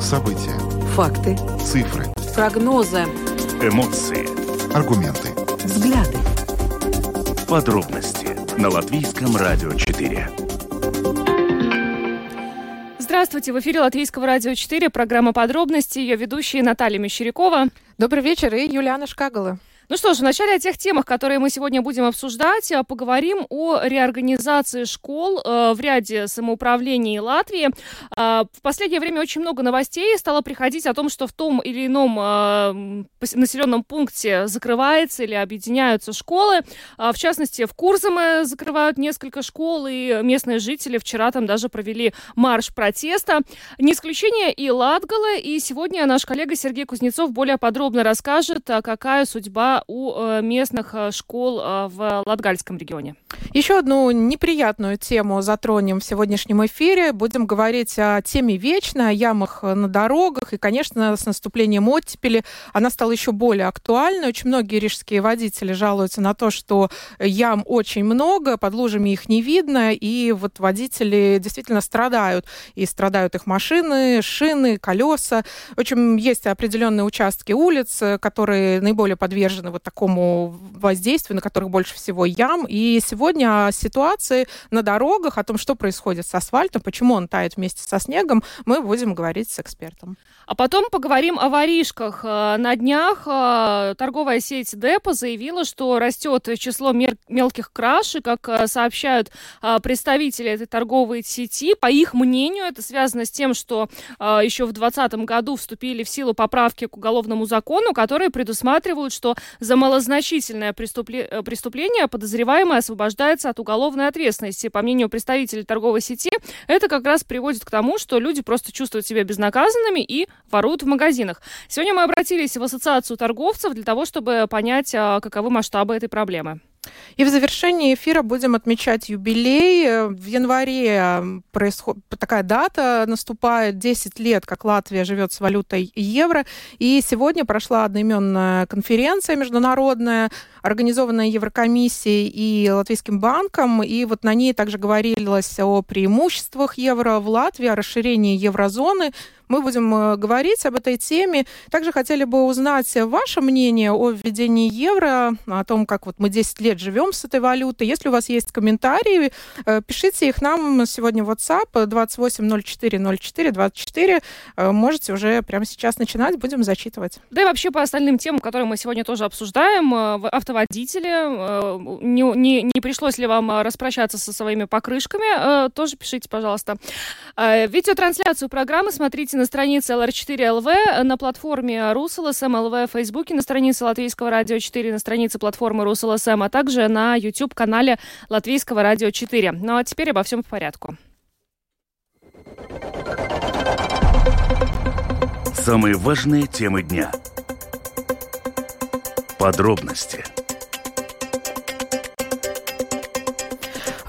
События. Факты. Цифры. Прогнозы. Эмоции. Аргументы. Взгляды. Подробности на Латвийском радио 4. Здравствуйте, в эфире Латвийского радио 4, программа «Подробности», ее ведущие Наталья Мещерякова. Добрый вечер и Юлиана Шкагала. Ну что ж, вначале о тех темах, которые мы сегодня будем обсуждать, а, поговорим о реорганизации школ э, в ряде самоуправлений Латвии. Э, в последнее время очень много новостей стало приходить о том, что в том или ином э, населенном пункте закрывается или объединяются школы. В частности, в Курзаме закрывают несколько школ, и местные жители вчера там даже провели марш протеста. Не исключение и Латгала, и сегодня наш коллега Сергей Кузнецов более подробно расскажет, какая судьба у э, местных э, школ э, в Латгальском регионе. Еще одну неприятную тему затронем в сегодняшнем эфире. Будем говорить о теме вечной, о ямах на дорогах. И, конечно, с наступлением оттепели она стала еще более актуальной. Очень многие рижские водители жалуются на то, что ям очень много, под лужами их не видно, и вот водители действительно страдают. И страдают их машины, шины, колеса. В общем, есть определенные участки улиц, которые наиболее подвержены вот такому воздействию, на которых больше всего ям. И сегодня о ситуации на дорогах, о том, что происходит с асфальтом, почему он тает вместе со снегом, мы будем говорить с экспертом. А потом поговорим о воришках. Э, на днях э, торговая сеть Депо заявила, что растет число мелких краж, и, как э, сообщают представители этой торговой сети, по их мнению, это связано с тем, что еще в 2020 году вступили в силу поправки к уголовному закону, которые предусматривают, что за малозначительное преступление подозреваемый освобождается от уголовной ответственности. По мнению представителей торговой сети, это как раз приводит к тому, что люди просто чувствуют себя безнаказанными и воруют в магазинах. Сегодня мы обратились в Ассоциацию торговцев для того, чтобы понять, а, каковы масштабы этой проблемы. И в завершении эфира будем отмечать юбилей. В январе происход... такая дата наступает, 10 лет, как Латвия живет с валютой евро. И сегодня прошла одноименная конференция международная, организованная Еврокомиссией и Латвийским банком. И вот на ней также говорилось о преимуществах евро в Латвии, о расширении еврозоны. Мы будем э, говорить об этой теме. Также хотели бы узнать ваше мнение о введении евро, о том, как вот мы 10 лет живем с этой валютой. Если у вас есть комментарии, э, пишите их нам сегодня в WhatsApp 28040424. Э, можете уже прямо сейчас начинать, будем зачитывать. Да и вообще по остальным темам, которые мы сегодня тоже обсуждаем, автоводители, не, не, не пришлось ли вам распрощаться со своими покрышками, тоже пишите, пожалуйста. Видеотрансляцию программы смотрите на странице LR4LV, на платформе РусЛСМ ЛВ, в Фейсбуке, на странице Латвийского радио 4, на странице платформы РусЛСМ, а также на YouTube-канале Латвийского радио 4. Ну а теперь обо всем по порядку. Самые важные темы дня. Подробности –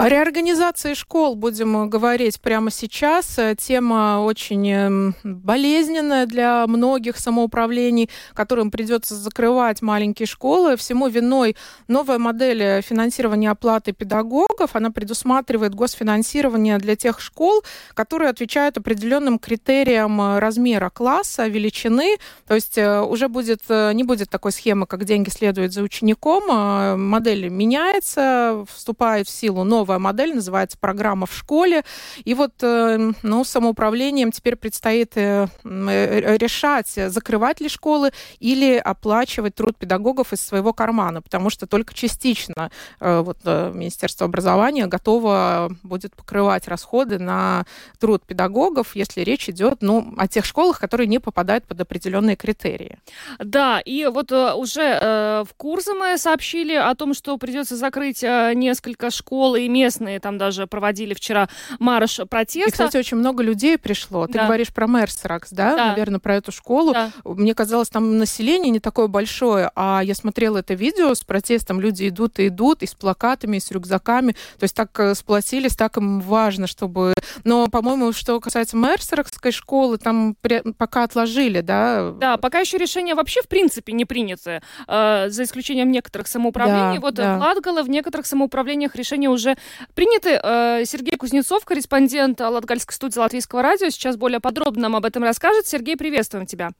О реорганизации школ будем говорить прямо сейчас. Тема очень эм, болезненная для многих самоуправлений, которым придется закрывать маленькие школы. Всему виной новая модель финансирования оплаты педагогов. Она предусматривает госфинансирование для тех школ, которые отвечают определенным критериям размера класса, величины. То есть э, уже будет, э, не будет такой схемы, как деньги следуют за учеником. Э, модель меняется, вступает в силу новая новая модель, называется программа в школе. И вот э, ну, самоуправлением теперь предстоит э, э, решать, закрывать ли школы или оплачивать труд педагогов из своего кармана, потому что только частично вот, Министерство образования готово будет покрывать расходы на труд педагогов, если речь идет ну, о тех школах, которые не попадают под определенные критерии. Да, и вот уже э, в Курсе мы сообщили о том, что придется закрыть э, несколько школ и местные там даже проводили вчера марш протеста. И, кстати, очень много людей пришло. Ты да. говоришь про Мерсеракс, да? да? Наверное, про эту школу. Да. Мне казалось, там население не такое большое, а я смотрела это видео с протестом, люди идут и идут, и с плакатами, и с рюкзаками. То есть так э, сплотились, так им важно, чтобы... Но, по-моему, что касается Мерсеракской школы, там пока отложили, да? Да, пока еще решение вообще в принципе не принято, э, за исключением некоторых самоуправлений. Да, вот да. в Латгало в некоторых самоуправлениях решение уже Приняты э, Сергей Кузнецов, корреспондент Латгальской студии Латвийского радио. Сейчас более подробно нам об этом расскажет. Сергей, приветствуем тебя.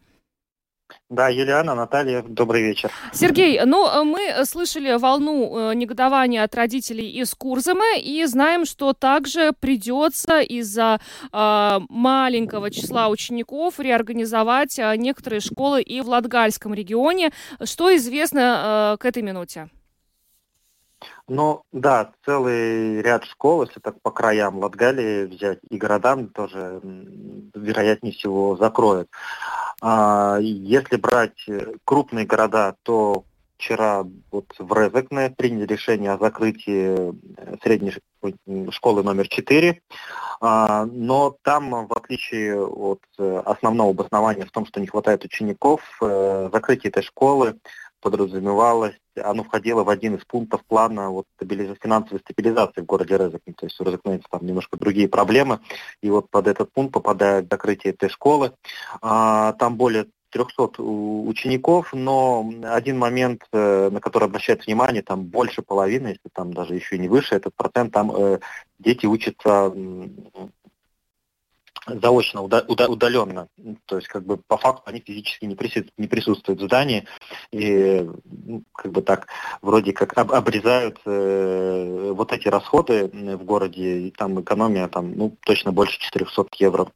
Да, Юлиана, Наталья, добрый вечер. Сергей, ну, э, мы слышали волну э, негодования от родителей из Курзама и знаем, что также придется из-за э, маленького числа учеников реорганизовать некоторые школы и в Латгальском регионе. Что известно э, к этой минуте? Ну, да, целый ряд школ, если так по краям Латгалии взять, и городам тоже, вероятнее всего, закроют. А, если брать крупные города, то вчера вот в Резекне приняли решение о закрытии средней школы номер 4, а, но там, в отличие от основного обоснования в том, что не хватает учеников, э, закрытие этой школы подразумевалось, оно входило в один из пунктов плана вот, стабилиз... финансовой стабилизации в городе Резекне. То есть у Резекненца там немножко другие проблемы. И вот под этот пункт попадает закрытие этой школы. А, там более 300 учеников, но один момент, э, на который обращают внимание, там больше половины, если там даже еще не выше этот процент, там э, дети учатся заочно, удаленно. То есть, как бы по факту они физически не присутствуют, не присутствуют в здании и ну, как бы так вроде как об, обрезают э, вот эти расходы в городе, и там экономия там, ну, точно больше 400 евро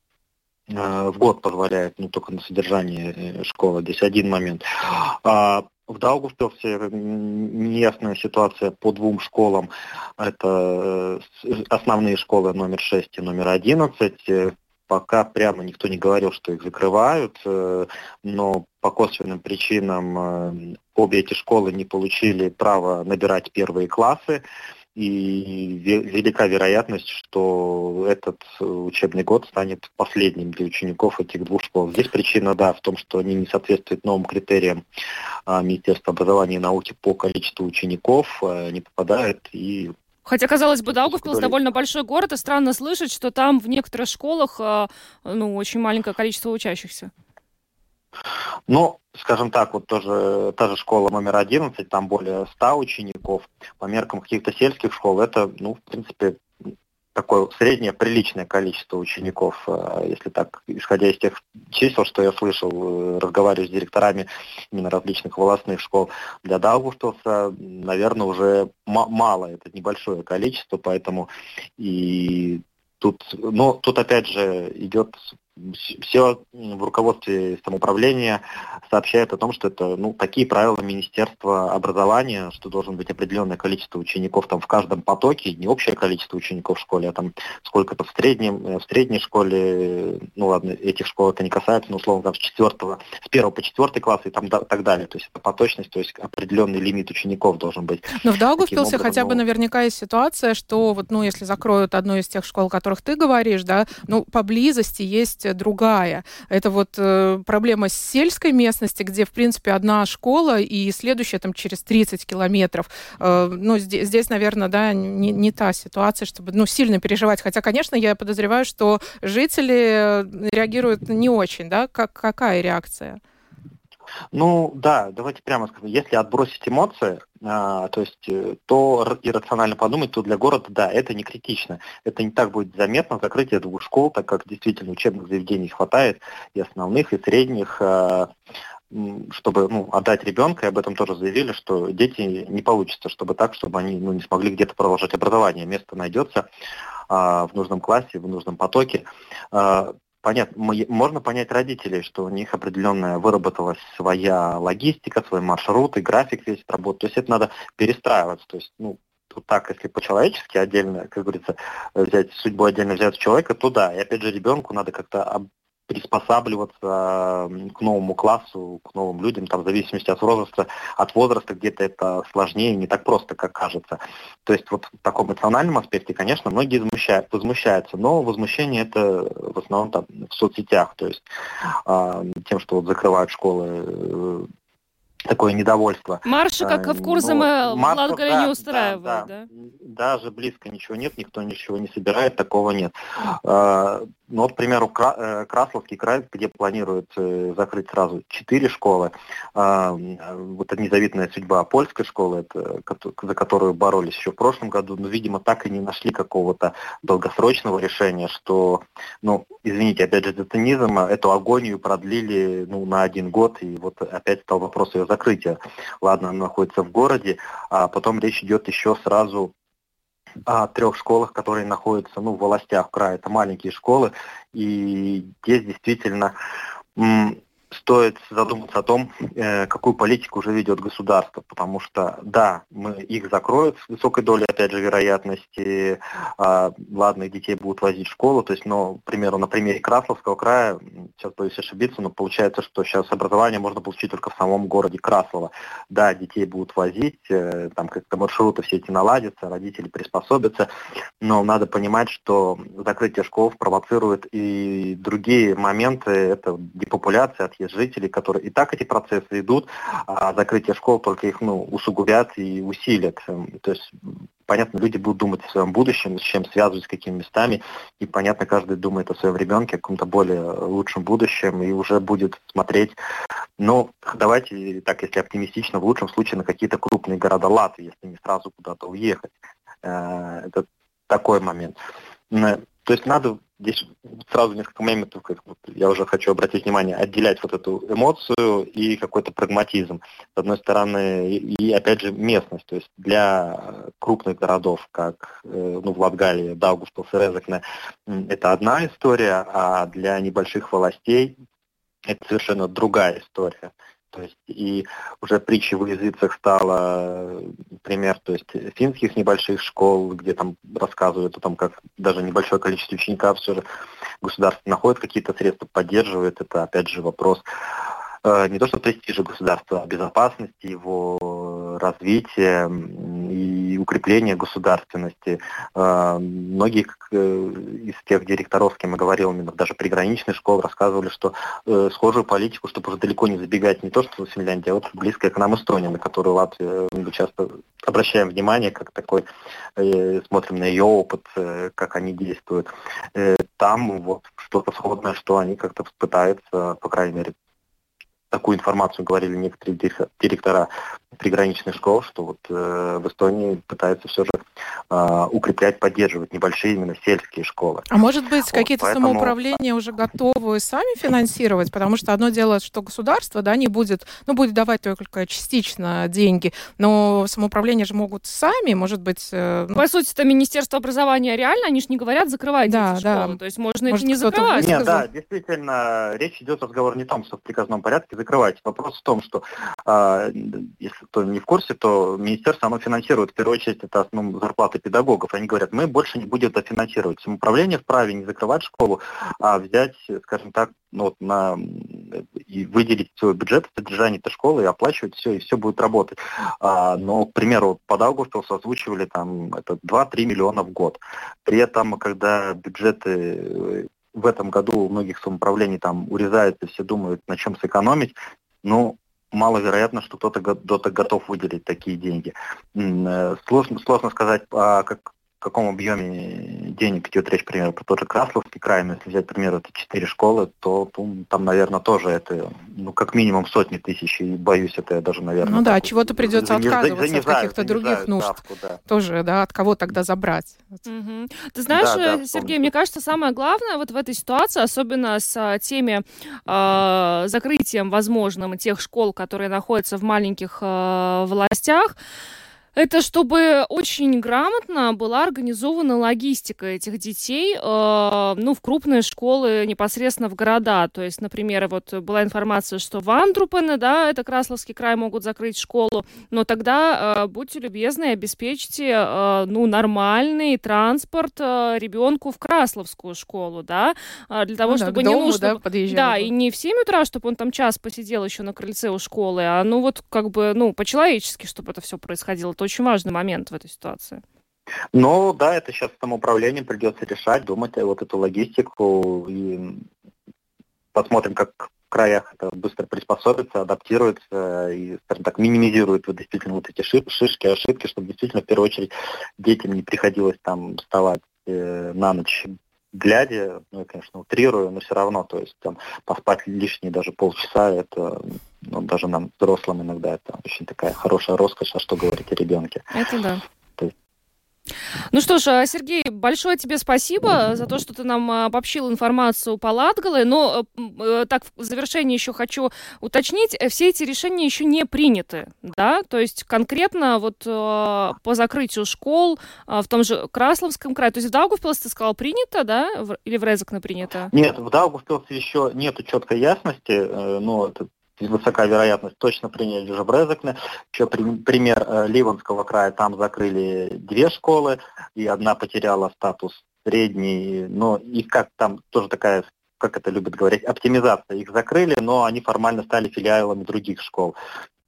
э, в год позволяет, ну, только на содержание э, школы. Здесь один момент. А, в Даугавпилсе неясная ситуация по двум школам. Это э, основные школы номер 6 и номер 11 пока прямо никто не говорил, что их закрывают, э, но по косвенным причинам э, обе эти школы не получили права набирать первые классы, и велика вероятность, что этот учебный год станет последним для учеников этих двух школ. Здесь причина, да, в том, что они не соответствуют новым критериям а, Министерства образования и науки по количеству учеников, э, не попадают и Хотя, казалось бы, Даугавпилс довольно большой город, и странно слышать, что там в некоторых школах а, ну, очень маленькое количество учащихся. Ну, скажем так, вот тоже та же школа номер 11, там более 100 учеников. По меркам каких-то сельских школ это, ну, в принципе, такое среднее приличное количество учеников, э, если так, исходя из тех чисел, что я слышал, э, разговаривая с директорами именно различных волосных школ, для Даугавпилса, наверное, уже мало, это небольшое количество, поэтому и тут, но тут опять же идет все в руководстве самоуправления сообщают о том, что это ну, такие правила Министерства образования, что должен быть определенное количество учеников там в каждом потоке, не общее количество учеников в школе, а там сколько-то в среднем, э, в средней школе, ну ладно, этих школ это не касается, но условно там с четвертого, с первого по четвертый класс и там да, так далее. То есть это поточность, то есть определенный лимит учеников должен быть. Но в Даугавпилсе хотя бы ну... наверняка есть ситуация, что вот, ну, если закроют одну из тех школ, о которых ты говоришь, да, ну, поблизости есть другая. Это вот э, проблема сельской местности, где, в принципе, одна школа и следующая там через 30 километров. Э, ну, здесь, здесь, наверное, да, не, не та ситуация, чтобы, ну, сильно переживать. Хотя, конечно, я подозреваю, что жители э, реагируют не очень, да? Как, какая реакция? Ну да, давайте прямо скажем, если отбросить эмоции, а, то есть э, то иррационально подумать, то для города, да, это не критично. Это не так будет заметно, закрытие двух школ, так как действительно учебных заведений хватает, и основных, и средних, а, чтобы ну, отдать ребенка, и об этом тоже заявили, что дети не получится, чтобы так, чтобы они ну, не смогли где-то продолжать образование. Место найдется а, в нужном классе, в нужном потоке. Понятно, можно понять родителей, что у них определенная выработалась своя логистика, свой маршрут и график весь работы. То есть это надо перестраиваться. То есть, ну, тут так, если по-человечески отдельно, как говорится, взять судьбу отдельно взять человека, то да. И опять же ребенку надо как-то приспосабливаться к новому классу, к новым людям, там, в зависимости от возраста, от возраста где-то это сложнее, не так просто, как кажется. То есть вот в таком эмоциональном аспекте, конечно, многие возмущают, возмущаются, но возмущение это в основном там в соцсетях, то есть э, тем, что вот закрывают школы э, такое недовольство. Марши, как в Курзаме, в Латгале да, не устраивают, да, да? да? Даже близко ничего нет, никто ничего не собирает, такого нет. А, ну вот, к примеру, э, Красловский край, где планируют э, закрыть сразу четыре школы, а, вот это незавидная судьба польской школы, это, за которую боролись еще в прошлом году, но, видимо, так и не нашли какого-то долгосрочного решения, что, ну, извините, опять же, за цинизм, эту агонию продлили ну, на один год, и вот опять стал вопрос ее закрытия. Ладно, она находится в городе, а потом речь идет еще сразу о трех школах, которые находятся ну, в властях края. Это маленькие школы, и здесь действительно стоит задуматься о том, э, какую политику уже ведет государство, потому что, да, мы их закроют с высокой долей, опять же, вероятности, а, ладно, детей будут возить в школу, то есть, но, к примеру, на примере Красловского края, сейчас боюсь ошибиться, но получается, что сейчас образование можно получить только в самом городе Краслово. Да, детей будут возить, э, там как-то маршруты все эти наладятся, родители приспособятся, но надо понимать, что закрытие школ провоцирует и другие моменты, это депопуляция, отъезд жителей, которые и так эти процессы идут, а закрытие школ только их ну, усугубят и усилят. Эм, то есть понятно, люди будут думать о своем будущем, с чем связывать, с какими местами, и понятно, каждый думает о своем ребенке, о каком-то более лучшем будущем, и уже будет смотреть, ну, давайте так, если оптимистично, в лучшем случае на какие-то крупные города Латвии, если не сразу куда-то уехать. Э, это такой момент. То есть надо здесь сразу несколько моментов, как вот я уже хочу обратить внимание, отделять вот эту эмоцию и какой-то прагматизм. С одной стороны, и, и опять же местность. То есть для крупных городов, как э, ну, в Латгалии, Даугавпилс и Резекне, это одна история, а для небольших властей это совершенно другая история. То есть и уже притчей в языцах стало пример, то есть финских небольших школ, где там рассказывают о том, как даже небольшое количество учеников все же государство находит какие-то средства, поддерживает. Это опять же вопрос э, не то что престижа государства, а безопасности, его развития и укрепления государственности. Э, многие э, из тех директоров, с кем я говорил, именно даже приграничной школы, рассказывали, что схожую политику, чтобы уже далеко не забегать не то что в Финляндии, а вот близкая к нам Эстония, на которую Латвия мы часто обращаем внимание, как такой, смотрим на ее опыт, как они действуют. Там вот что-то сходное, что они как-то пытаются, по крайней мере, такую информацию говорили некоторые директора приграничных школ, что вот э, в Эстонии пытаются все же э, укреплять, поддерживать небольшие именно сельские школы. А может быть, вот, какие-то поэтому... самоуправления уже готовы сами финансировать? Потому что одно дело, что государство да, не будет, ну, будет давать только частично деньги, но самоуправления же могут сами, может быть... Э, ну... По сути, это Министерство образования реально, они же не говорят, закрывайте да, эти да. школы. То есть можно может, это не закрывать. Нет, да, действительно, речь идет разговор не о том, что в приказном порядке закрывать. Вопрос в том, что э, если кто не в курсе, то министерство оно финансирует в первую очередь это основном зарплаты педагогов. Они говорят, мы больше не будем финансировать. Самоуправление вправе не закрывать школу, а взять, скажем так, ну, вот на и выделить свой бюджет содержание этой школы и оплачивать все, и все будет работать. А, но, к примеру, под Аугустовс озвучивали там это 2-3 миллиона в год. При этом, когда бюджеты в этом году у многих самоуправлений там урезаются, все думают, на чем сэкономить, ну, маловероятно, что кто-то, готов выделить такие деньги. Э, сложно, сложно сказать, а как, в каком объеме денег идет речь, например, про тот же Красловский край, но если взять, например, это четыре школы, то там, наверное, тоже это, ну, как минимум сотни тысяч, и боюсь, это я даже, наверное... Ну да, чего-то придется отказываться от каких-то других нужд. Ставку, да. Тоже, да, от кого тогда забрать? Угу. Ты знаешь, да, да, Сергей, мне кажется, самое главное вот в этой ситуации, особенно с а, теми э, закрытием возможным тех школ, которые находятся в маленьких э, властях, это чтобы очень грамотно была организована логистика этих детей, э, ну, в крупные школы непосредственно в города. То есть, например, вот была информация, что в Антрупене, да, это Красловский край, могут закрыть школу, но тогда э, будьте любезны, обеспечьте, э, ну, нормальный транспорт э, ребенку в Красловскую школу, да, для того, ну, чтобы да, не дому, нужно... Да, да, и не в 7 утра, чтобы он там час посидел еще на крыльце у школы, а ну вот как бы, ну, по-человечески, чтобы это все происходило. То очень важный момент в этой ситуации. Ну да, это сейчас самоуправлением придется решать, думать вот эту логистику и посмотрим, как в краях это быстро приспособится, адаптируется и, скажем так, минимизирует вот действительно вот эти шишки, ошибки, чтобы действительно в первую очередь детям не приходилось там вставать э, на ночь глядя, ну, я, конечно, утрирую, но все равно, то есть там поспать лишние даже полчаса, это ну, даже нам, взрослым, иногда это очень такая хорошая роскошь, а что говорить о ребенке. Это да. Ну что ж, а, Сергей, большое тебе спасибо за то, что ты нам а, обобщил информацию по Латгале. Но э, так в завершение еще хочу уточнить, э, все эти решения еще не приняты, да? То есть конкретно вот э, по закрытию школ в том же Красловском крае, то есть в Даугавпилсе, ты сказал, принято, да? Или в Резекне принято? Нет, в Даугавпилсе еще нету четкой ясности, но высока вероятность точно принять уже Брезекне. Еще пример э, Ливанского края, там закрыли две школы, и одна потеряла статус средней, но их как там тоже такая как это любят говорить, оптимизация. Их закрыли, но они формально стали филиалами других школ.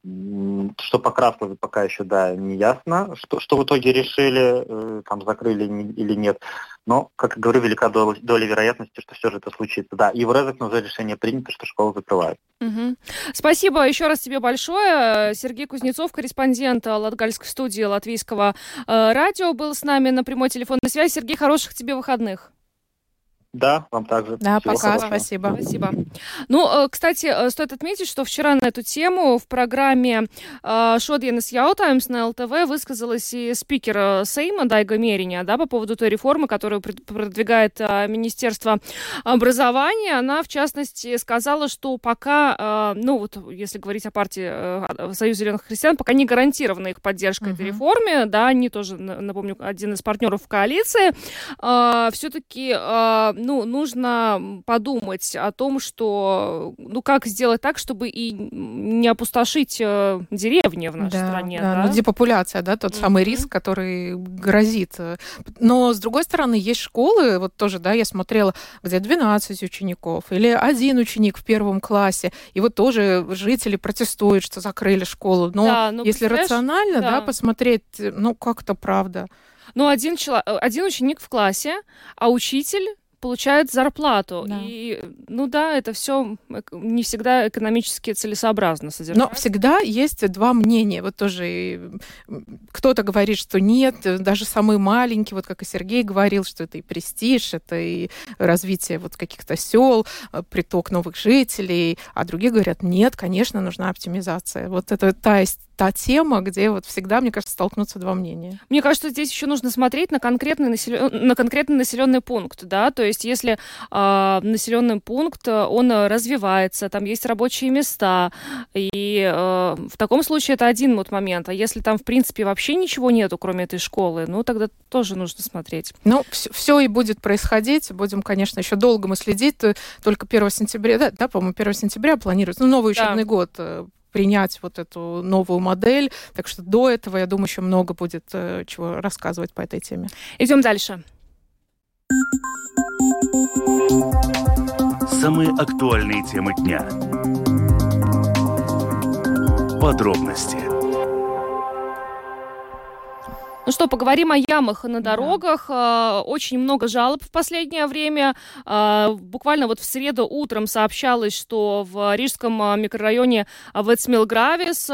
Что по Краслове пока еще, да, не ясно, что, что в итоге решили, э, там закрыли или нет. Но, как я говорю, велика доля, доля вероятности, что все же это случится. Да, и в Резекне уже решение принято, что школу закрывают. Угу. Спасибо еще раз тебе большое. Сергей Кузнецов, корреспондент Латгальской студии Латвийского э, радио, был с нами на прямой телефонной связи. Сергей, хороших тебе выходных. Да, вам также. Да, Всего пока, хорошего. спасибо. Спасибо. Ну, э, кстати, э, стоит отметить, что вчера на эту тему в программе «Шодьенес Яутаймс» на ЛТВ высказалась и спикер Сейма Дайга Мериня, да, по поводу той реформы, которую продвигает э, Министерство образования. Она, в частности, сказала, что пока, ну, вот если говорить о партии Союза зеленых христиан, пока не гарантирована их поддержка uh-huh. этой реформе, да, они тоже, напомню, один из партнеров в коалиции, все-таки ну, нужно подумать о том, что, ну, как сделать так, чтобы и не опустошить э, деревни в нашей да, стране. Да, да? Ну, депопуляция, да, тот mm-hmm. самый риск, который грозит. Но, с другой стороны, есть школы, вот тоже, да, я смотрела, где 12 учеников или один ученик в первом классе, и вот тоже жители протестуют, что закрыли школу. Но да, ну, если рационально, да. да, посмотреть, ну, как-то правда. Ну, один, человек, один ученик в классе, а учитель получают зарплату. Да. И, ну да, это все не всегда экономически целесообразно содержать. Но всегда есть два мнения. Вот тоже кто-то говорит, что нет, даже самый маленький, вот как и Сергей говорил, что это и престиж, это и развитие вот каких-то сел, э, приток новых жителей, а другие говорят, нет, конечно, нужна оптимизация. Вот это та та тема, где вот всегда, мне кажется, столкнутся два мнения. Мне кажется, здесь еще нужно смотреть на конкретный, населен... на конкретный населенный пункт, да, то есть если э, населенный пункт, он развивается, там есть рабочие места, и э, в таком случае это один вот момент, а если там, в принципе, вообще ничего нету, кроме этой школы, ну, тогда тоже нужно смотреть. Ну, все, все и будет происходить, будем, конечно, еще долго мы следить, только 1 сентября, да, да по-моему, 1 сентября планируется, ну, новый учебный да. год э, принять вот эту новую модель. Так что до этого, я думаю, еще много будет э, чего рассказывать по этой теме. Идем дальше. Самые актуальные темы дня. Подробности ну что, поговорим о ямах на дорогах. Да. Очень много жалоб в последнее время. А, буквально вот в среду утром сообщалось, что в рижском а, микрорайоне Ветсмилгравис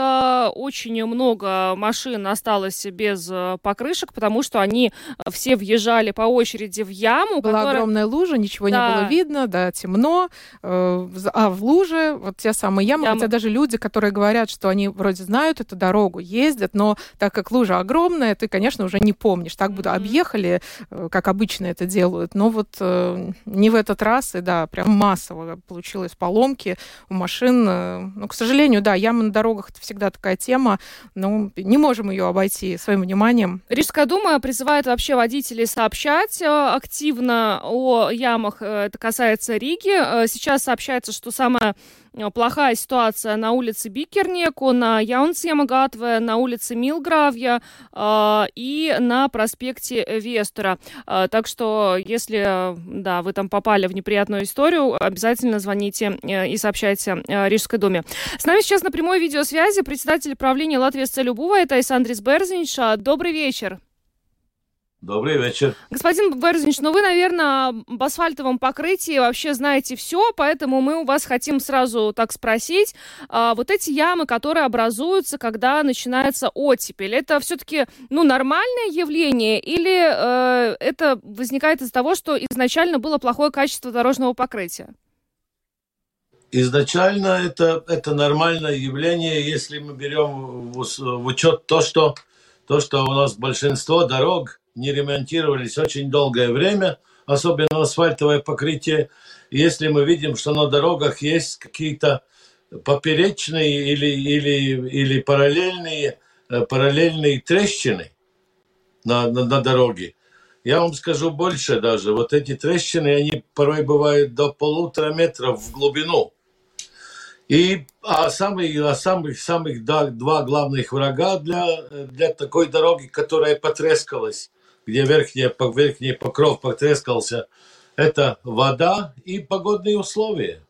очень много машин осталось без покрышек, потому что они все въезжали по очереди в яму. Была которая... огромная лужа, ничего да. не было видно, да, темно. Э, а в луже вот те самые ямы, ямы, хотя даже люди, которые говорят, что они вроде знают эту дорогу, ездят, но так как лужа огромная, ты, конечно, конечно, уже не помнишь. Так бы объехали, э, как обычно это делают, но вот э, не в этот раз, и да, прям массово получилось поломки у машин. Э, ну, к сожалению, да, ямы на дорогах это всегда такая тема, но не можем ее обойти своим вниманием. Рижская дума призывает вообще водителей сообщать активно о ямах. Это касается Риги. Сейчас сообщается, что самая плохая ситуация на улице Бикернеку, на Яунсьемагатве, на улице Милгравья э, и на проспекте Вестера. Э, так что, если да, вы там попали в неприятную историю, обязательно звоните э, и сообщайте Рижской думе. С нами сейчас на прямой видеосвязи председатель правления Латвии с Любува, это Исандрис Берзинч. Добрый вечер. Добрый вечер. Господин Берзинч, ну вы, наверное, об асфальтовом покрытии вообще знаете все, поэтому мы у вас хотим сразу так спросить. А, вот эти ямы, которые образуются, когда начинается оттепель, это все-таки ну, нормальное явление или э, это возникает из-за того, что изначально было плохое качество дорожного покрытия? Изначально это, это нормальное явление, если мы берем в, в учет то что, то, что у нас большинство дорог не ремонтировались очень долгое время, особенно асфальтовое покрытие. Если мы видим, что на дорогах есть какие-то поперечные или, или, или параллельные, э, параллельные трещины на, на, на дороге, я вам скажу больше даже. Вот эти трещины, они порой бывают до полутора метров в глубину. И а самых, а самых, самых да, два главных врага для, для такой дороги, которая потрескалась, где верхний, верхний покров потрескался, это вода и погодные условия.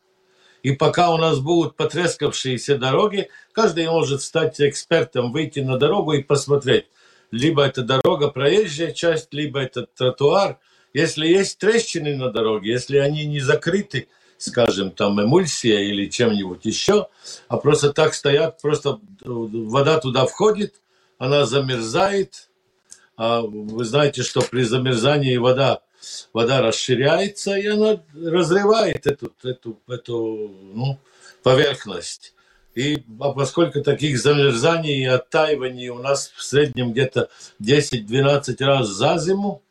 И пока у нас будут потрескавшиеся дороги, каждый может стать экспертом, выйти на дорогу и посмотреть. Либо это дорога, проезжая часть, либо это тротуар. Если есть трещины на дороге, если они не закрыты, скажем, там эмульсия или чем-нибудь еще, а просто так стоят, просто вода туда входит, она замерзает, вы знаете, что при замерзании вода, вода расширяется, и она разрывает эту, эту, эту ну, поверхность. И а поскольку таких замерзаний и оттаиваний у нас в среднем где-то 10-12 раз за зиму,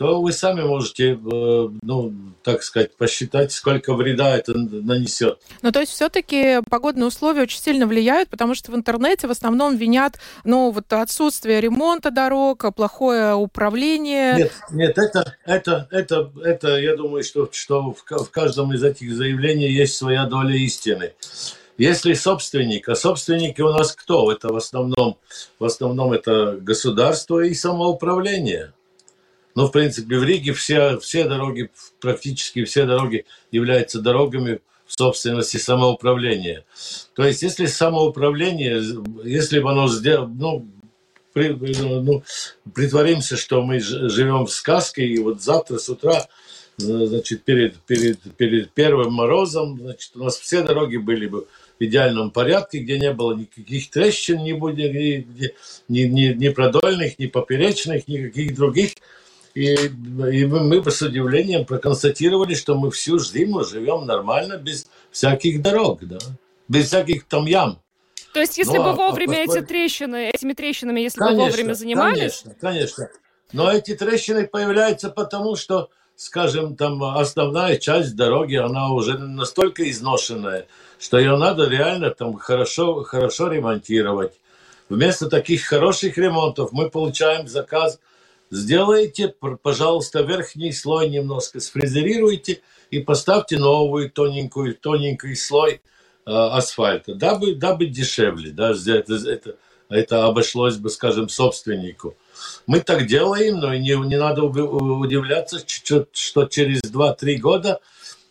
то вы сами можете, э, ну, так сказать, посчитать, сколько вреда это нанесет. Ну, то есть все-таки погодные условия очень сильно влияют, потому что в интернете в основном винят, ну, вот отсутствие ремонта дорог, плохое управление. Нет, нет, это, это, это, это я думаю, что, что в каждом из этих заявлений есть своя доля истины. Если собственник, а собственники у нас кто? Это в основном, в основном это государство и самоуправление. Ну, в принципе, в Риге все, все дороги, практически все дороги являются дорогами в собственности самоуправления. То есть, если самоуправление, если бы оно сделало, ну, при, ну, притворимся, что мы живем в сказке, и вот завтра с утра, значит, перед, перед, перед первым морозом, значит, у нас все дороги были бы в идеальном порядке, где не было никаких трещин, ни, ни, ни, ни, ни продольных, ни поперечных, никаких других и, и мы с удивлением проконстатировали, что мы всю зиму живем нормально, без всяких дорог, да? без всяких там ям. То есть, если ну, бы а вовремя а, эти трещины, этими трещинами, если конечно, бы вовремя занимались? Конечно, конечно. Но эти трещины появляются потому, что, скажем, там основная часть дороги, она уже настолько изношенная, что ее надо реально там хорошо, хорошо ремонтировать. Вместо таких хороших ремонтов мы получаем заказ – сделайте, пожалуйста, верхний слой немножко сфрезерируйте и поставьте новую тоненькую, тоненький слой э, асфальта, дабы, дабы дешевле, да, это, это, это обошлось бы, скажем, собственнику. Мы так делаем, но не, не надо удивляться, что через 2-3 года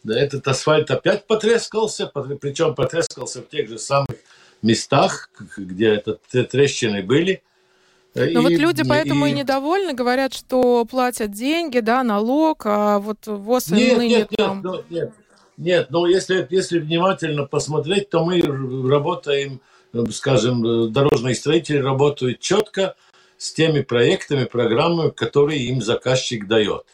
этот асфальт опять потрескался, причем потрескался в тех же самых местах, где это, трещины были – но и, вот люди поэтому и... и недовольны, говорят, что платят деньги, да, налог, а вот ВОЗ нет, ныне нет, там... Нет, нет, нет, но если, если внимательно посмотреть, то мы работаем, скажем, дорожные строители работают четко с теми проектами, программами, которые им заказчик дает.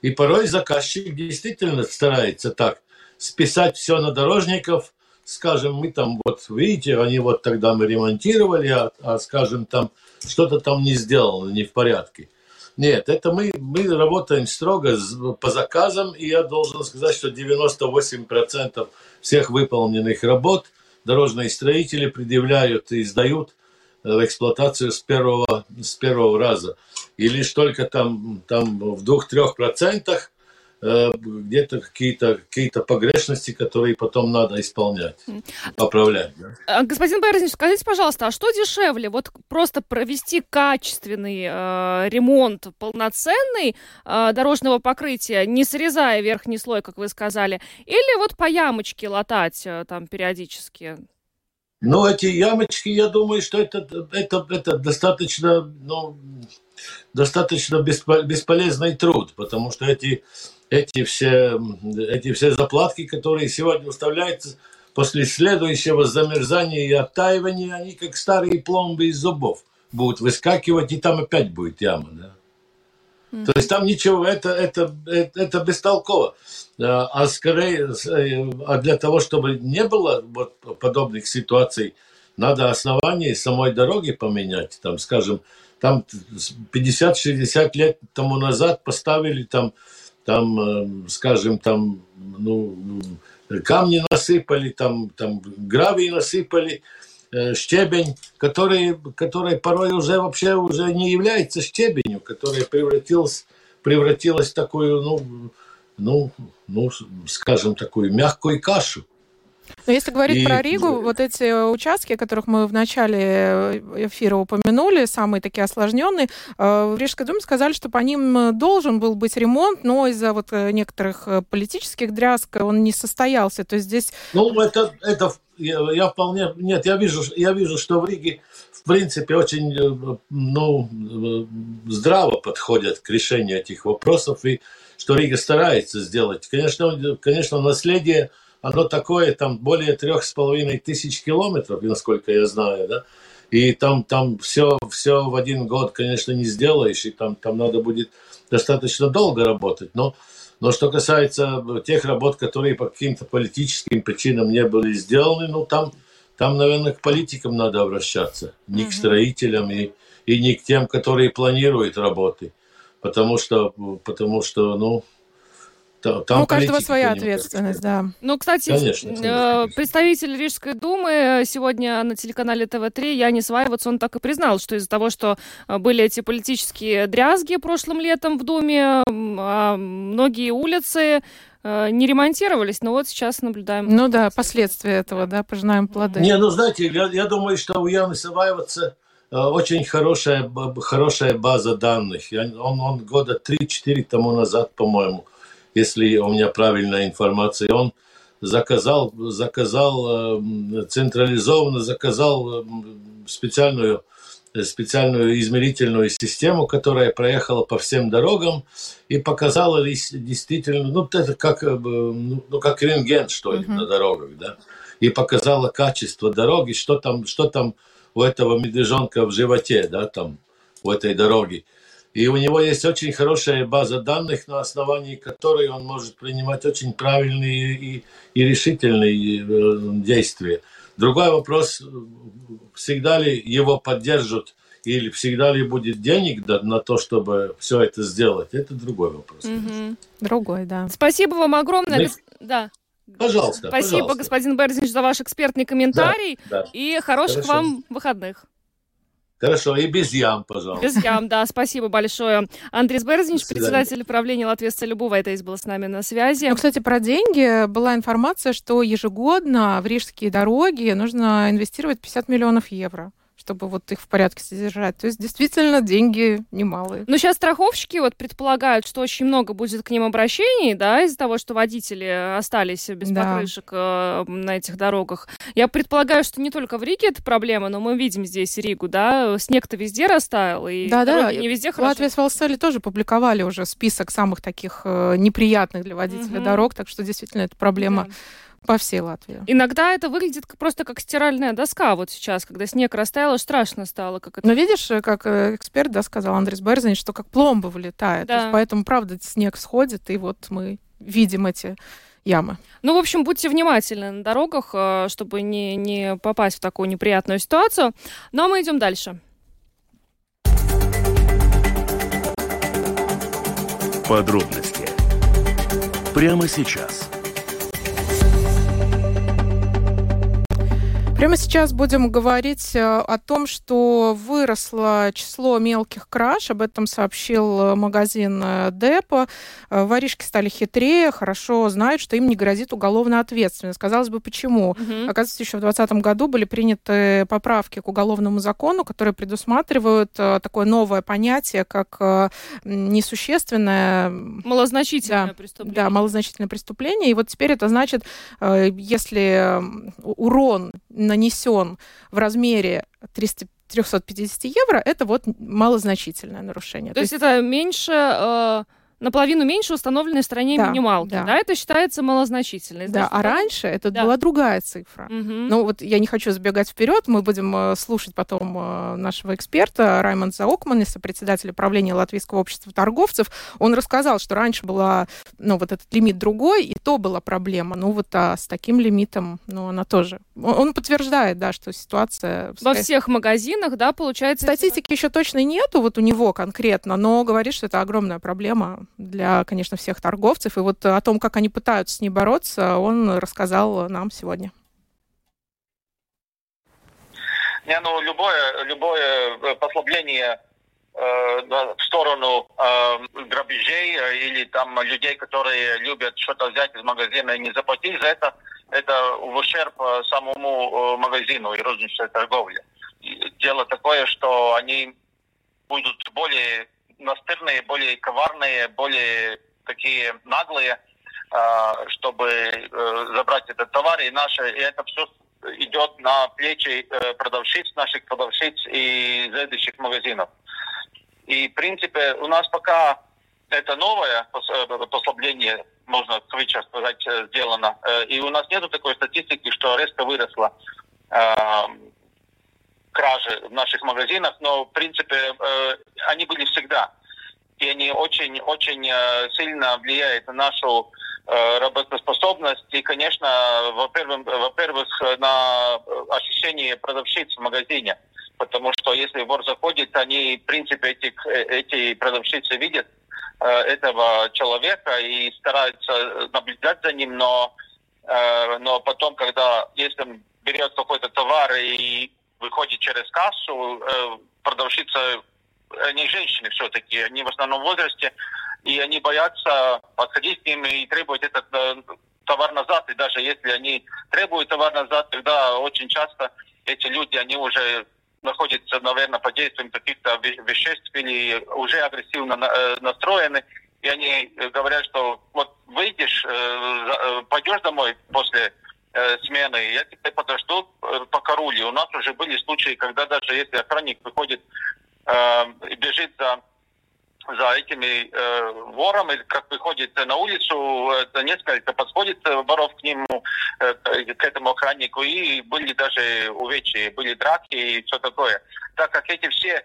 И порой заказчик действительно старается так списать все на дорожников, скажем, мы там, вот видите, они вот тогда мы ремонтировали, а, а скажем, там что-то там не сделано, не в порядке. Нет, это мы, мы работаем строго по заказам, и я должен сказать, что 98% всех выполненных работ дорожные строители предъявляют и сдают в эксплуатацию с первого, с первого раза. И лишь только там, там в 2-3% процентах Э, где-то какие-то какие погрешности, которые потом надо исполнять, поправлять. Да? А, господин Березин, скажите, пожалуйста, а что дешевле? Вот просто провести качественный э, ремонт, полноценный э, дорожного покрытия, не срезая верхний слой, как вы сказали, или вот по ямочке латать э, там периодически? Ну, эти ямочки, я думаю, что это, это, это достаточно, ну, достаточно бесполезный труд, потому что эти, эти, все, эти все заплатки, которые сегодня уставляются после следующего замерзания и оттаивания, они как старые пломбы из зубов будут выскакивать, и там опять будет яма. Да? Mm-hmm. То есть там ничего, это, это, это, это бестолково. А, а скорее, э, а для того, чтобы не было вот подобных ситуаций, надо основание самой дороги поменять. Там, скажем, там 50-60 лет тому назад поставили там, там, э, скажем, там, ну, камни насыпали, там, там гравий насыпали, э, щебень, который, который порой уже вообще уже не является щебенью, который превратился, превратилась в такую, ну, ну, ну, скажем, такую мягкую кашу. Но если говорить и... про Ригу, вот эти участки, о которых мы в начале э, эфира упомянули, самые такие осложненные, э, в Рижской думе сказали, что по ним должен был быть ремонт, но из-за вот э, некоторых политических дрязг он не состоялся. То есть здесь... Ну, это, это я, я вполне... Нет, я вижу, я вижу, что в Риге в принципе, очень ну, здраво подходят к решению этих вопросов, и что Рига старается сделать. Конечно, конечно наследие оно такое, там более трех с половиной тысяч километров, насколько я знаю, да, и там, там все, все в один год, конечно, не сделаешь, и там, там надо будет достаточно долго работать, но, но что касается тех работ, которые по каким-то политическим причинам не были сделаны, ну, там, там, наверное, к политикам надо обращаться, не mm-hmm. к строителям и, и не к тем, которые планируют работы, потому что, потому что, ну, там ну, у каждого своя ответственность, да. Ну, кстати, конечно, э, конечно. представитель Рижской думы сегодня на телеканале ТВ-3 Янис Вайвац, он так и признал, что из-за того, что э, были эти политические дрязги прошлым летом в Думе, а многие улицы э, не ремонтировались, но вот сейчас наблюдаем. Ну да, последствия этого, да, пожинаем плоды. Не, ну знаете, я, я думаю, что у Яниса Вайваца очень хорошая, хорошая база данных. Он, он года 3-4 тому назад, по-моему, если у меня правильная информация, он заказал, заказал эм, централизованно, заказал эм, специальную специальную измерительную систему, которая проехала по всем дорогам и показала действительно, ну, это как, э, ну, ну, как рентген, что ли, uh-huh. на дорогах, да, и показала качество дороги, что там, что там у этого медвежонка в животе, да, там, у этой дороги. И у него есть очень хорошая база данных, на основании которой он может принимать очень правильные и, и решительные э, действия. Другой вопрос, всегда ли его поддержат или всегда ли будет денег на то, чтобы все это сделать, это другой вопрос. Угу. Другой, да. Спасибо вам огромное. Мы... Да. Пожалуйста. Спасибо, пожалуйста. господин Берзинч, за ваш экспертный комментарий. Да, да. И хороших Хорошо. вам выходных. Хорошо, и без ям, пожалуйста. Без ям, да, спасибо большое. Андрей Берзнич, председатель правления Латвийской Любого, это был с нами на связи. Ну, кстати, про деньги была информация, что ежегодно в рижские дороги нужно инвестировать 50 миллионов евро чтобы вот их в порядке содержать. То есть действительно деньги немалые. Но сейчас страховщики вот предполагают, что очень много будет к ним обращений, да, из-за того, что водители остались без да. покрышек э, на этих дорогах. Я предполагаю, что не только в Риге это проблема, но мы видим здесь Ригу, да, снег-то везде растаял, и да, да. не везде хорошо. Латвия с Волстали тоже публиковали уже список самых таких э, неприятных для водителя угу. дорог, так что действительно это проблема да по всей Латвии. Иногда это выглядит просто как стиральная доска вот сейчас, когда снег растаял, страшно стало. Как это... Но видишь, э, как э, эксперт да, сказал Андрей Берзин, что как пломба вылетает. Да. поэтому, правда, снег сходит, и вот мы видим эти ямы. Ну, в общем, будьте внимательны на дорогах, э, чтобы не, не попасть в такую неприятную ситуацию. Ну, а мы идем дальше. Подробности прямо сейчас. Прямо сейчас будем говорить э, о том, что выросло число мелких краж. Об этом сообщил э, магазин э, Депо. Воришки стали хитрее, хорошо знают, что им не грозит уголовная ответственность. Казалось бы, почему? Угу. Оказывается, еще в 2020 году были приняты поправки к уголовному закону, которые предусматривают такое новое понятие, как несущественное... Малозначительное да, преступление. Да, малозначительное преступление. И вот теперь это значит, если урон нанесен в размере 300 350 евро, это вот малозначительное нарушение. То, То есть, есть это меньше... Э наполовину меньше установленной в стране да, минималки, да. да, это считается малозначительной. Значит, да, а раньше это да. была другая цифра. Угу. Ну вот я не хочу забегать вперед, мы будем э, слушать потом э, нашего эксперта Раймонда Заокманиса, председателя правления Латвийского общества торговцев. Он рассказал, что раньше была, ну вот этот лимит другой, и то была проблема. Ну вот а с таким лимитом, ну она тоже. Он подтверждает, да, что ситуация... Во всех магазинах, да, получается... Статистики еще точно нету, вот у него конкретно, но говорит, что это огромная проблема для, конечно, всех торговцев. И вот о том, как они пытаются с ней бороться, он рассказал нам сегодня. Не, ну, любое, любое э, послабление э, в сторону э, грабежей э, или там людей, которые любят что-то взять из магазина и не заплатить за это, это в ущерб э, самому магазину и розничной торговле. Дело такое, что они будут более настырные, более коварные, более такие наглые, а, чтобы э, забрать этот товар. И, наше, и это все идет на плечи э, продавщиц, наших продавщиц и следующих магазинов. И, в принципе, у нас пока это новое э, послабление, можно кавыча сказать, сделано. И у нас нет такой статистики, что резко выросла кражи в наших магазинах, но, в принципе, э, они были всегда. И они очень-очень э, сильно влияют на нашу э, работоспособность и, конечно, во-первых, во-первых, на ощущение продавщиц в магазине. Потому что если вор заходит, они, в принципе, эти, эти продавщицы видят этого человека и стараются наблюдать за ним, но, но потом, когда если берет какой-то товар и выходит через кассу, э, продавщица, они женщины все-таки, они в основном возрасте, и они боятся подходить к ним и требовать этот э, товар назад. И даже если они требуют товар назад, тогда очень часто эти люди, они уже находятся, наверное, под действием каких-то веществ или уже агрессивно э, настроены. И они говорят, что вот выйдешь, пойдешь домой после э, смены, я тебя подожду э, по каруле. У нас уже были случаи, когда даже если охранник выходит э, и бежит за за этими э, вором, или как выходит на улицу, это несколько подходит воров к нему, э, к этому охраннику, и были даже увечья, были драки и все такое. Так как эти все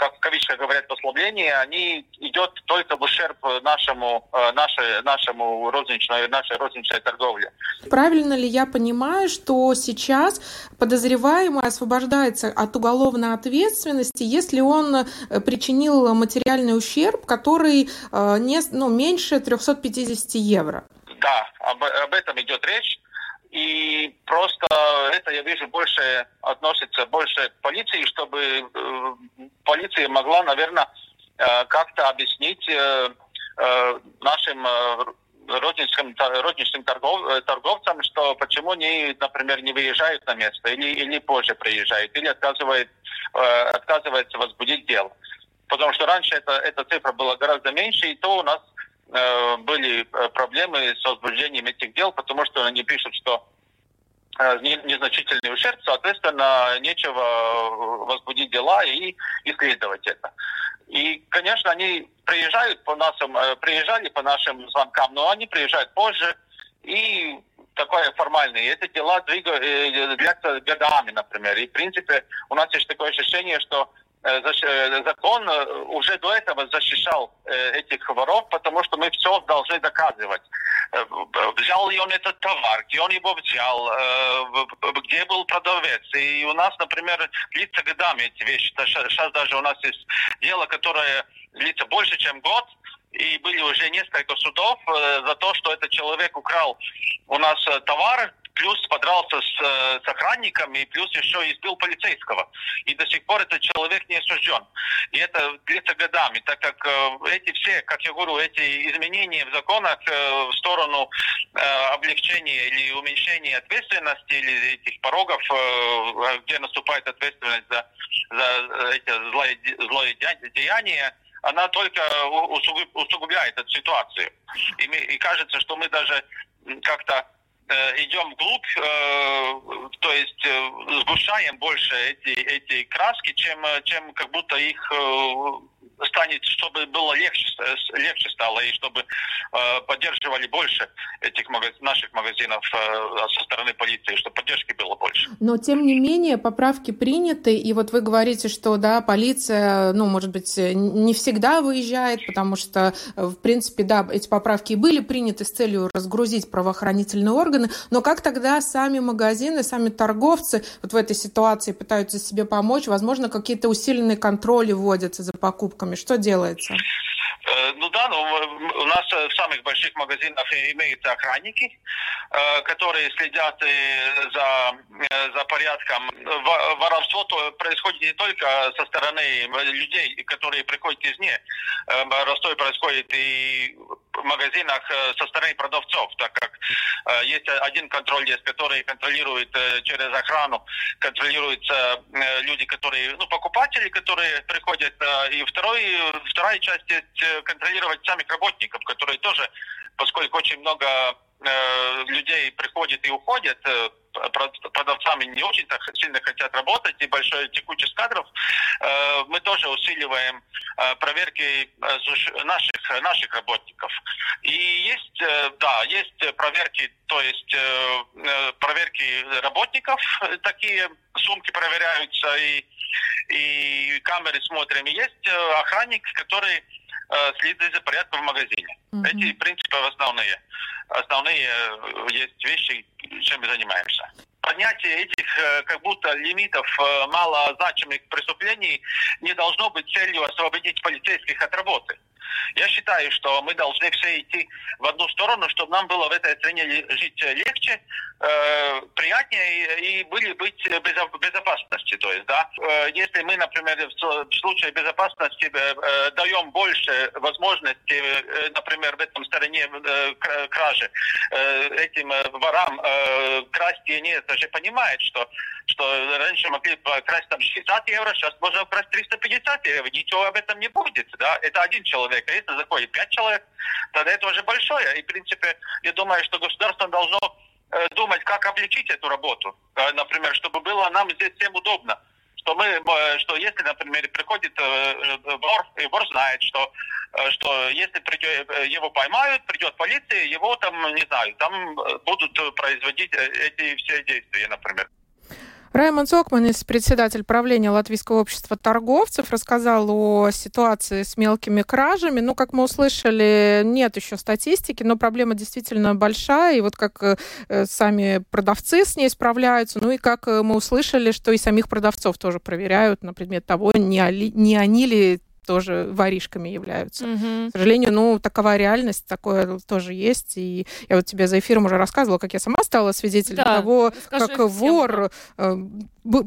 как в кавычках говорят, послабления, они идет только в ущерб нашему, э, нашей, нашему розничной, нашей розничной торговле. Правильно ли я понимаю, что сейчас подозреваемый освобождается от уголовной ответственности, если он э, причинил материальный ущерб, который не, ну, меньше 350 евро? Да, об, об этом идет речь. И просто это, я вижу, больше относится больше к полиции, чтобы э, полиция могла, наверное, э, как-то объяснить э, э, нашим э, розничным, торгов, торговцам, что почему они, например, не выезжают на место или, или позже приезжают, или отказывают, э, отказываются возбудить дело. Потому что раньше это, эта цифра была гораздо меньше, и то у нас Э, были э, проблемы с возбуждением этих дел, потому что они пишут, что э, незначительный ущерб, соответственно, нечего возбудить дела и исследовать это. И, конечно, они приезжают по нашим, приезжали по нашим звонкам, но они приезжают позже, и такое формальное. Эти дела длятся годами, например. И, в принципе, у нас есть такое ощущение, что Э, э, закон э, уже до этого защищал этих воров, потому что мы все должны доказывать. Взял ли он этот товар, где он его взял, где был продавец. И у нас, например, длится годами эти вещи. Сейчас даже у нас есть дело, которое длится больше, чем год, и были уже несколько судов за то, что этот человек украл у нас товар, плюс подрался с, э, с охранниками, плюс еще избил полицейского. И до сих пор этот человек не осужден. И это длится годами, так как э, эти все, как я говорю, эти изменения в законах э, в сторону облегчения или уменьшения ответственности или этих порогов, где наступает ответственность за, за эти злое, злое деяние, она только усугубляет эту ситуацию. И, и кажется, что мы даже как-то идем вглубь, то есть сгущаем больше эти, эти краски, чем, чем как будто их станет, чтобы было легче, легче стало, и чтобы э, поддерживали больше этих наших магазинов э, со стороны полиции, чтобы поддержки было больше. Но, тем не менее, поправки приняты, и вот вы говорите, что, да, полиция, ну, может быть, не всегда выезжает, потому что, в принципе, да, эти поправки были приняты с целью разгрузить правоохранительные органы, но как тогда сами магазины, сами торговцы вот в этой ситуации пытаются себе помочь? Возможно, какие-то усиленные контроли вводятся за покупками? Что делается? Э, ну да, ну, у нас в самых больших магазинах имеются охранники, э, которые следят за, э, за порядком. Воровство происходит не только со стороны людей, которые приходят извне. Воровство происходит и в магазинах со стороны продавцов, так как есть один контроль, есть, который контролирует через охрану, контролируются люди, которые, ну, покупатели, которые приходят, и второй, вторая часть есть контролировать самих работников, которые тоже, поскольку очень много э, людей приходит и уходит, э, продавцами не очень сильно хотят работать, и большой текучесть кадров, э, мы тоже усиливаем э, проверки э, наших, наших работников. И есть, э, да, есть проверки, то есть э, э проверки работников, такие сумки проверяются, и, и камеры смотрим. И есть э, охранник, который Э, следить за порядком в магазине. Mm-hmm. Эти принципы основные. Основные э, есть вещи, чем мы занимаемся. Поднятие этих э, как будто лимитов малозначимых преступлений не должно быть целью освободить полицейских от работы. Я считаю, что мы должны все идти в одну сторону, чтобы нам было в этой стране жить легче, э, приятнее и, и были быть в безопасности. То есть, да, э, если мы, например, в случае безопасности э, э, даем больше возможностей, э, например, в этом стороне э, кражи, э, этим э, ворам э, красть и нет, даже понимает, что что раньше могли красть там 60 евро, сейчас можно украсть 350 евро. Ничего об этом не будет. Да? Это один человек. А если заходит 5 человек, тогда это уже большое. И, в принципе, я думаю, что государство должно э, думать, как облегчить эту работу. Например, чтобы было нам здесь всем удобно что мы, э, что если, например, приходит э, вор, и вор знает, что, что если придет, его поймают, придет полиция, его там, не знаю, там будут производить эти все действия, например. Раймонд Зокманис, председатель правления Латвийского общества торговцев, рассказал о ситуации с мелкими кражами. Ну, как мы услышали, нет еще статистики, но проблема действительно большая. И вот как э, сами продавцы с ней справляются, ну и как э, мы услышали, что и самих продавцов тоже проверяют на предмет того, не, не они ли тоже воришками являются. Mm-hmm. К сожалению, ну, такова реальность, такое тоже есть. И я вот тебе за эфиром уже рассказывала, как я сама стала свидетелем да, того, как вор э,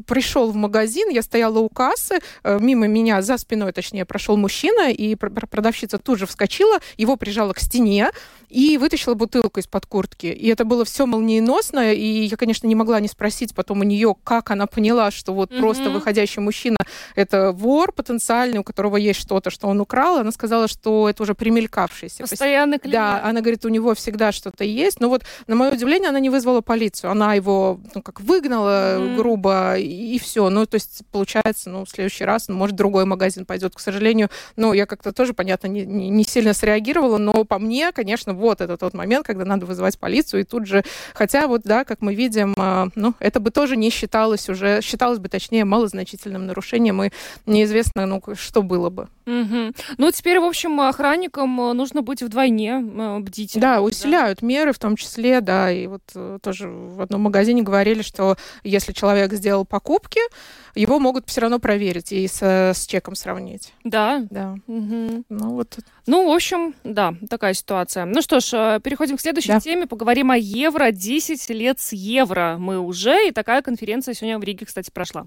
пришел в магазин, я стояла у кассы, э, мимо меня, за спиной, точнее, прошел мужчина, и продавщица тут же вскочила, его прижала к стене и вытащила бутылку из-под куртки. И это было все молниеносно, и я, конечно, не могла не спросить потом у нее, как она поняла, что вот mm-hmm. просто выходящий мужчина — это вор потенциальный, у которого есть что-то, что он украл. Она сказала, что это уже примелькавшийся. Постоянный клиент. Да, она говорит, у него всегда что-то есть. Но вот, на мое удивление, она не вызвала полицию. Она его, ну, как выгнала mm-hmm. грубо, и, все. Ну, то есть, получается, ну, в следующий раз, ну, может, другой магазин пойдет. К сожалению, ну, я как-то тоже, понятно, не, не, не сильно среагировала, но по мне, конечно, вот это тот момент, когда надо вызывать полицию, и тут же, хотя вот, да, как мы видим, а, ну, это бы тоже не считалось уже, считалось бы, точнее, малозначительным нарушением, и неизвестно, ну, что было бы. Угу. Ну, теперь, в общем, охранникам э, нужно быть вдвойне э, бдительным. Да, усиляют да? меры, в том числе, да, и вот э, тоже в одном магазине говорили, что если человек сделал покупки, его могут все равно проверить и с, с чеком сравнить. Да. Да. Угу. Ну, вот. ну, в общем, да, такая ситуация. Ну что ж, переходим к следующей да. теме. Поговорим о евро. 10 лет с евро мы уже. И такая конференция сегодня в Риге, кстати, прошла.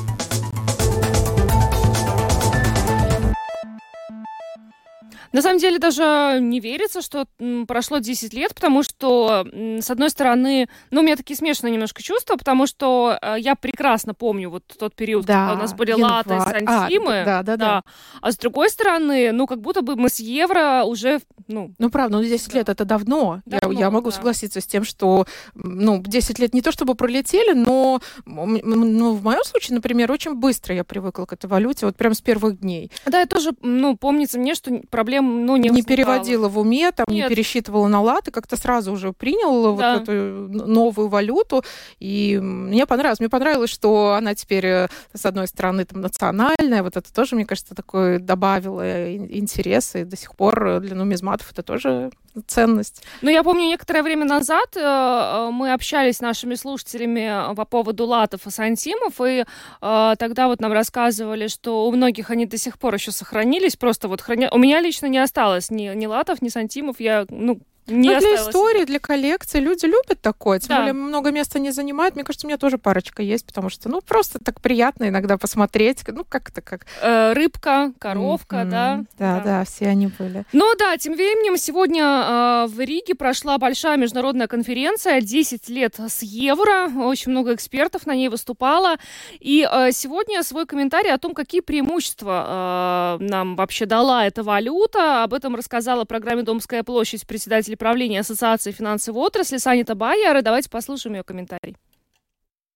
На самом деле даже не верится, что прошло 10 лет, потому что, с одной стороны, ну, у меня такие смешанные немножко чувства, потому что э, я прекрасно помню вот тот период, да, когда у нас были январь. латы, сантимы. А, да, да, да, да. А с другой стороны, ну, как будто бы мы с евро уже, ну... Ну, правда, ну, 10 да. лет это давно. давно я, я могу да. согласиться с тем, что, ну, 10 лет не то чтобы пролетели, но, ну, в моем случае, например, очень быстро я привыкла к этой валюте, вот прям с первых дней. Да, я тоже, ну, помнится мне, что проблем, ну, не Не переводила в уме, там, Нет. не пересчитывала на латы, как-то сразу уже принял да. вот эту новую валюту, и мне понравилось. Мне понравилось, что она теперь, э, с одной стороны, там, национальная, вот это тоже, мне кажется, такое добавило интерес, и до сих пор для нумизматов это тоже ценность. Ну, я помню, некоторое время назад э, э, мы общались с нашими слушателями по поводу латов и сантимов, и э, тогда вот нам рассказывали, что у многих они до сих пор еще сохранились, просто вот храня... У меня лично не осталось ни, ни латов, ни сантимов, я, ну, не ну, для истории, для коллекции люди любят такое. Тем да. более много места не занимает. Мне кажется, у меня тоже парочка есть, потому что, ну, просто так приятно иногда посмотреть. Ну, как-то как. Э, рыбка, коровка, mm-hmm. да? да? Да, да, все они были. Ну да, тем временем сегодня э, в Риге прошла большая международная конференция «10 лет с евро». Очень много экспертов на ней выступало. И э, сегодня свой комментарий о том, какие преимущества э, нам вообще дала эта валюта. Об этом рассказала в программе «Домская площадь» председатель правления Ассоциации финансовой отрасли Санита Байяра. Давайте послушаем ее комментарий.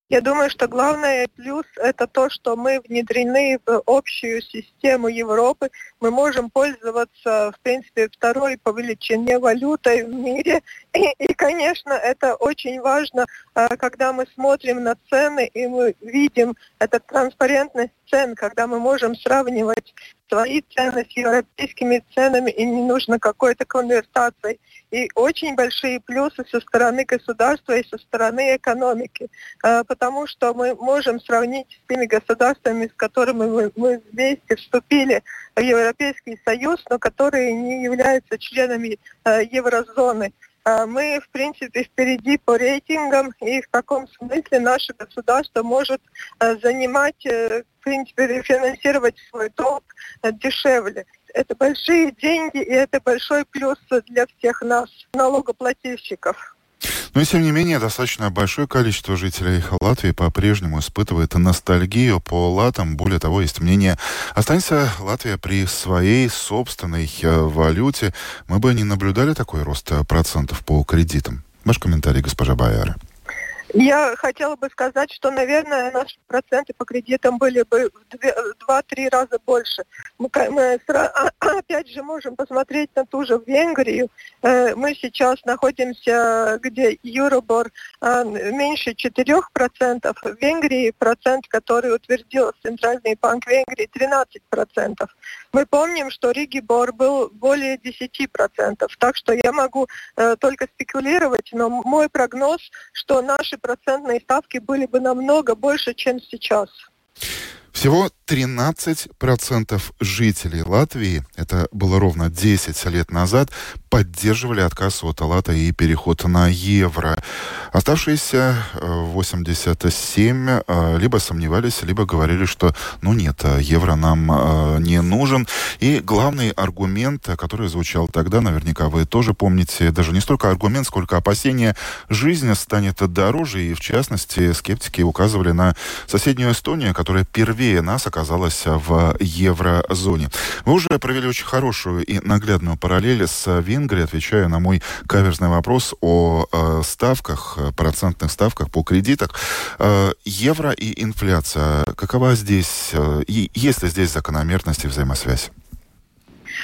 Я думаю, что главный плюс – это то, что мы внедрены в общую систему Европы. Мы можем пользоваться, в принципе, второй по величине валютой в мире. И, и конечно, это очень важно, а, когда мы смотрим на цены и мы видим эту транспарентность цен, когда мы можем сравнивать свои цены с европейскими ценами и не нужно какой-то конвертации. И очень большие плюсы со стороны государства и со стороны экономики, а, потому что мы можем сравнить с теми государствами, с которыми мы, мы вместе вступили в Европейский Союз, но которые не являются членами а, еврозоны. А, мы, в принципе, впереди по рейтингам, и в каком смысле наше государство может занимать, э, в принципе, финансировать свой долг э, дешевле. Это большие деньги, и это большой плюс для всех нас, налогоплательщиков. Но, тем не менее, достаточно большое количество жителей Латвии по-прежнему испытывает ностальгию по латам. Более того, есть мнение, останется Латвия при своей собственной э, валюте, мы бы не наблюдали такой рост э, процентов по кредитам. Ваш комментарий, госпожа Байара. Я хотела бы сказать, что, наверное, наши проценты по кредитам были бы в 2-3 раза больше. Мы, мы опять же можем посмотреть на ту же Венгрию. Э, мы сейчас находимся, где Euribor э, меньше 4%. В Венгрии процент, который утвердил Центральный банк Венгрии, 13%. Мы помним, что Ригибор был более 10%. Так что я могу э, только спекулировать, но мой прогноз, что наши процентные ставки были бы намного больше, чем сейчас. Всего 13% жителей Латвии, это было ровно 10 лет назад, поддерживали отказ от Алата и переход на евро. Оставшиеся 87 э, э, либо сомневались, либо говорили, что ну нет, э, евро нам не нужен. И главный аргумент, который звучал тогда, наверняка вы тоже помните, даже не столько аргумент, сколько опасение, жизнь станет дороже. И в частности, скептики указывали на соседнюю Эстонию, которая первее нас оказалась в еврозоне. Вы уже провели очень хорошую и наглядную параллель с Венгрией, отвечая на мой каверзный вопрос о ставках процентных ставках по кредитах. Э, евро и инфляция. Какова здесь, э, и есть ли здесь закономерность и взаимосвязь?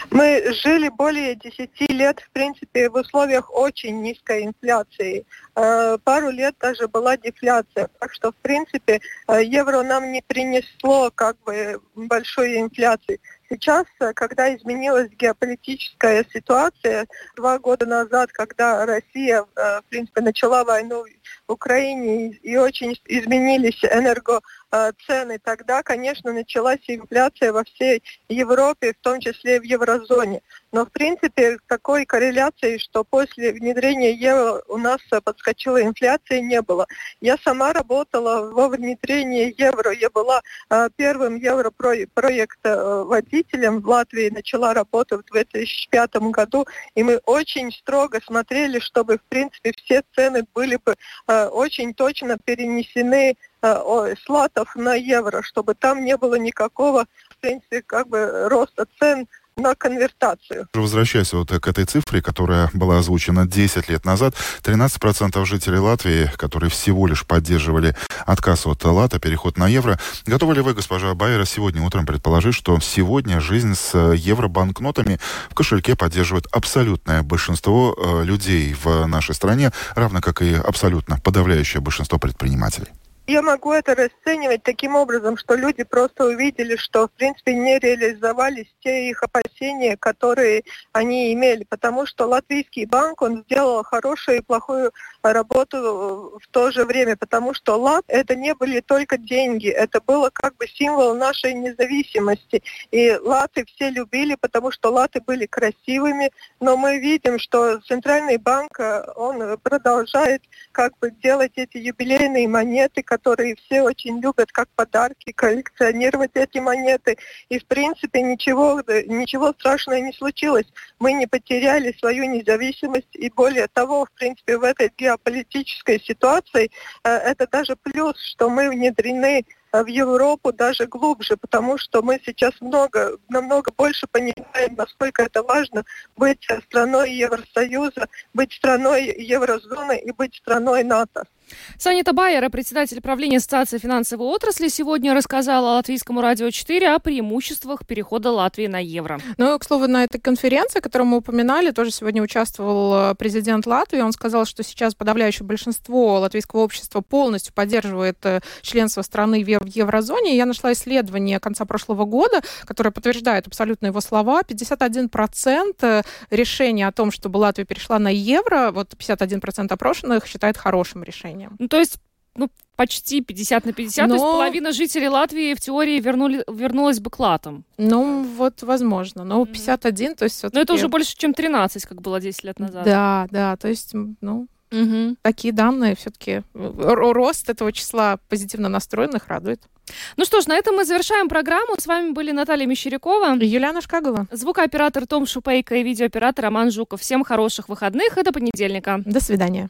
Мы жили более 10 лет, в принципе, в условиях очень низкой инфляции. Э, пару лет даже была дефляция. Так что, в принципе, евро нам не принесло как бы большой инфляции. Сейчас, э, когда изменилась геополитическая ситуация, два года назад, когда Россия, э, в принципе, начала войну в Украине и очень изменились энергоцены, тогда, конечно, началась инфляция во всей Европе, в том числе в еврозоне. Но, в принципе, такой корреляции, что после внедрения евро у нас подскочила инфляция, не было. Я сама работала во внедрении евро. Я была э, первым европроект-водителем в Латвии, начала работу в 2005 году, и мы очень строго смотрели, чтобы, в принципе, все цены были бы э, очень точно перенесены э, с латов на евро, чтобы там не было никакого, в принципе, как бы роста цен на конвертацию. Возвращаясь вот к этой цифре, которая была озвучена 10 лет назад, 13% жителей Латвии, которые всего лишь поддерживали отказ от лата, переход на евро, готовы ли вы, госпожа Байера, сегодня утром предположить, что сегодня жизнь с евробанкнотами в кошельке поддерживает абсолютное большинство э, людей в нашей стране, равно как и абсолютно подавляющее большинство предпринимателей? Я могу это расценивать таким образом, что люди просто увидели, что в принципе не реализовались те их опасения, которые они имели, потому что Латвийский банк, он сделал хорошую и плохую работу в то же время, потому что лат это не были только деньги, это было как бы символ нашей независимости. И латы все любили, потому что латы были красивыми, но мы видим, что Центральный банк, он продолжает как бы делать эти юбилейные монеты, которые все очень любят как подарки, коллекционировать эти монеты. И в принципе ничего, ничего страшного не случилось. Мы не потеряли свою независимость и более того, в принципе, в этой геополитической ситуации э, это даже плюс, что мы внедрены в Европу даже глубже, потому что мы сейчас много, намного больше понимаем, насколько это важно быть страной Евросоюза, быть страной еврозоны и быть страной НАТО. Санита Байера, председатель правления Ассоциации финансовой отрасли, сегодня рассказала Латвийскому радио 4 о преимуществах перехода Латвии на евро. Ну, к слову, на этой конференции, которую мы упоминали, тоже сегодня участвовал э, президент Латвии. Он сказал, что сейчас подавляющее большинство латвийского общества полностью поддерживает э, членство страны в еврозоне. Я нашла исследование конца прошлого года, которое подтверждает абсолютно его слова. 51% э, решения о том, чтобы Латвия перешла на евро, вот 51% опрошенных считает хорошим решением населением. Ну, то есть ну, почти 50 на 50, Но... то есть половина жителей Латвии в теории вернули, вернулась бы к латам. Ну, вот, возможно. Но 51, то есть... Но это уже больше, чем 13, как было 10 лет назад. Да, да, то есть, ну, Угу. Такие данные все-таки рост этого числа позитивно настроенных радует. Ну что ж, на этом мы завершаем программу. С вами были Наталья Мещерякова, Юлиана Шкагова, звукооператор Том Шупейко и видеооператор Роман Жуков. Всем хороших выходных и до понедельника. До свидания.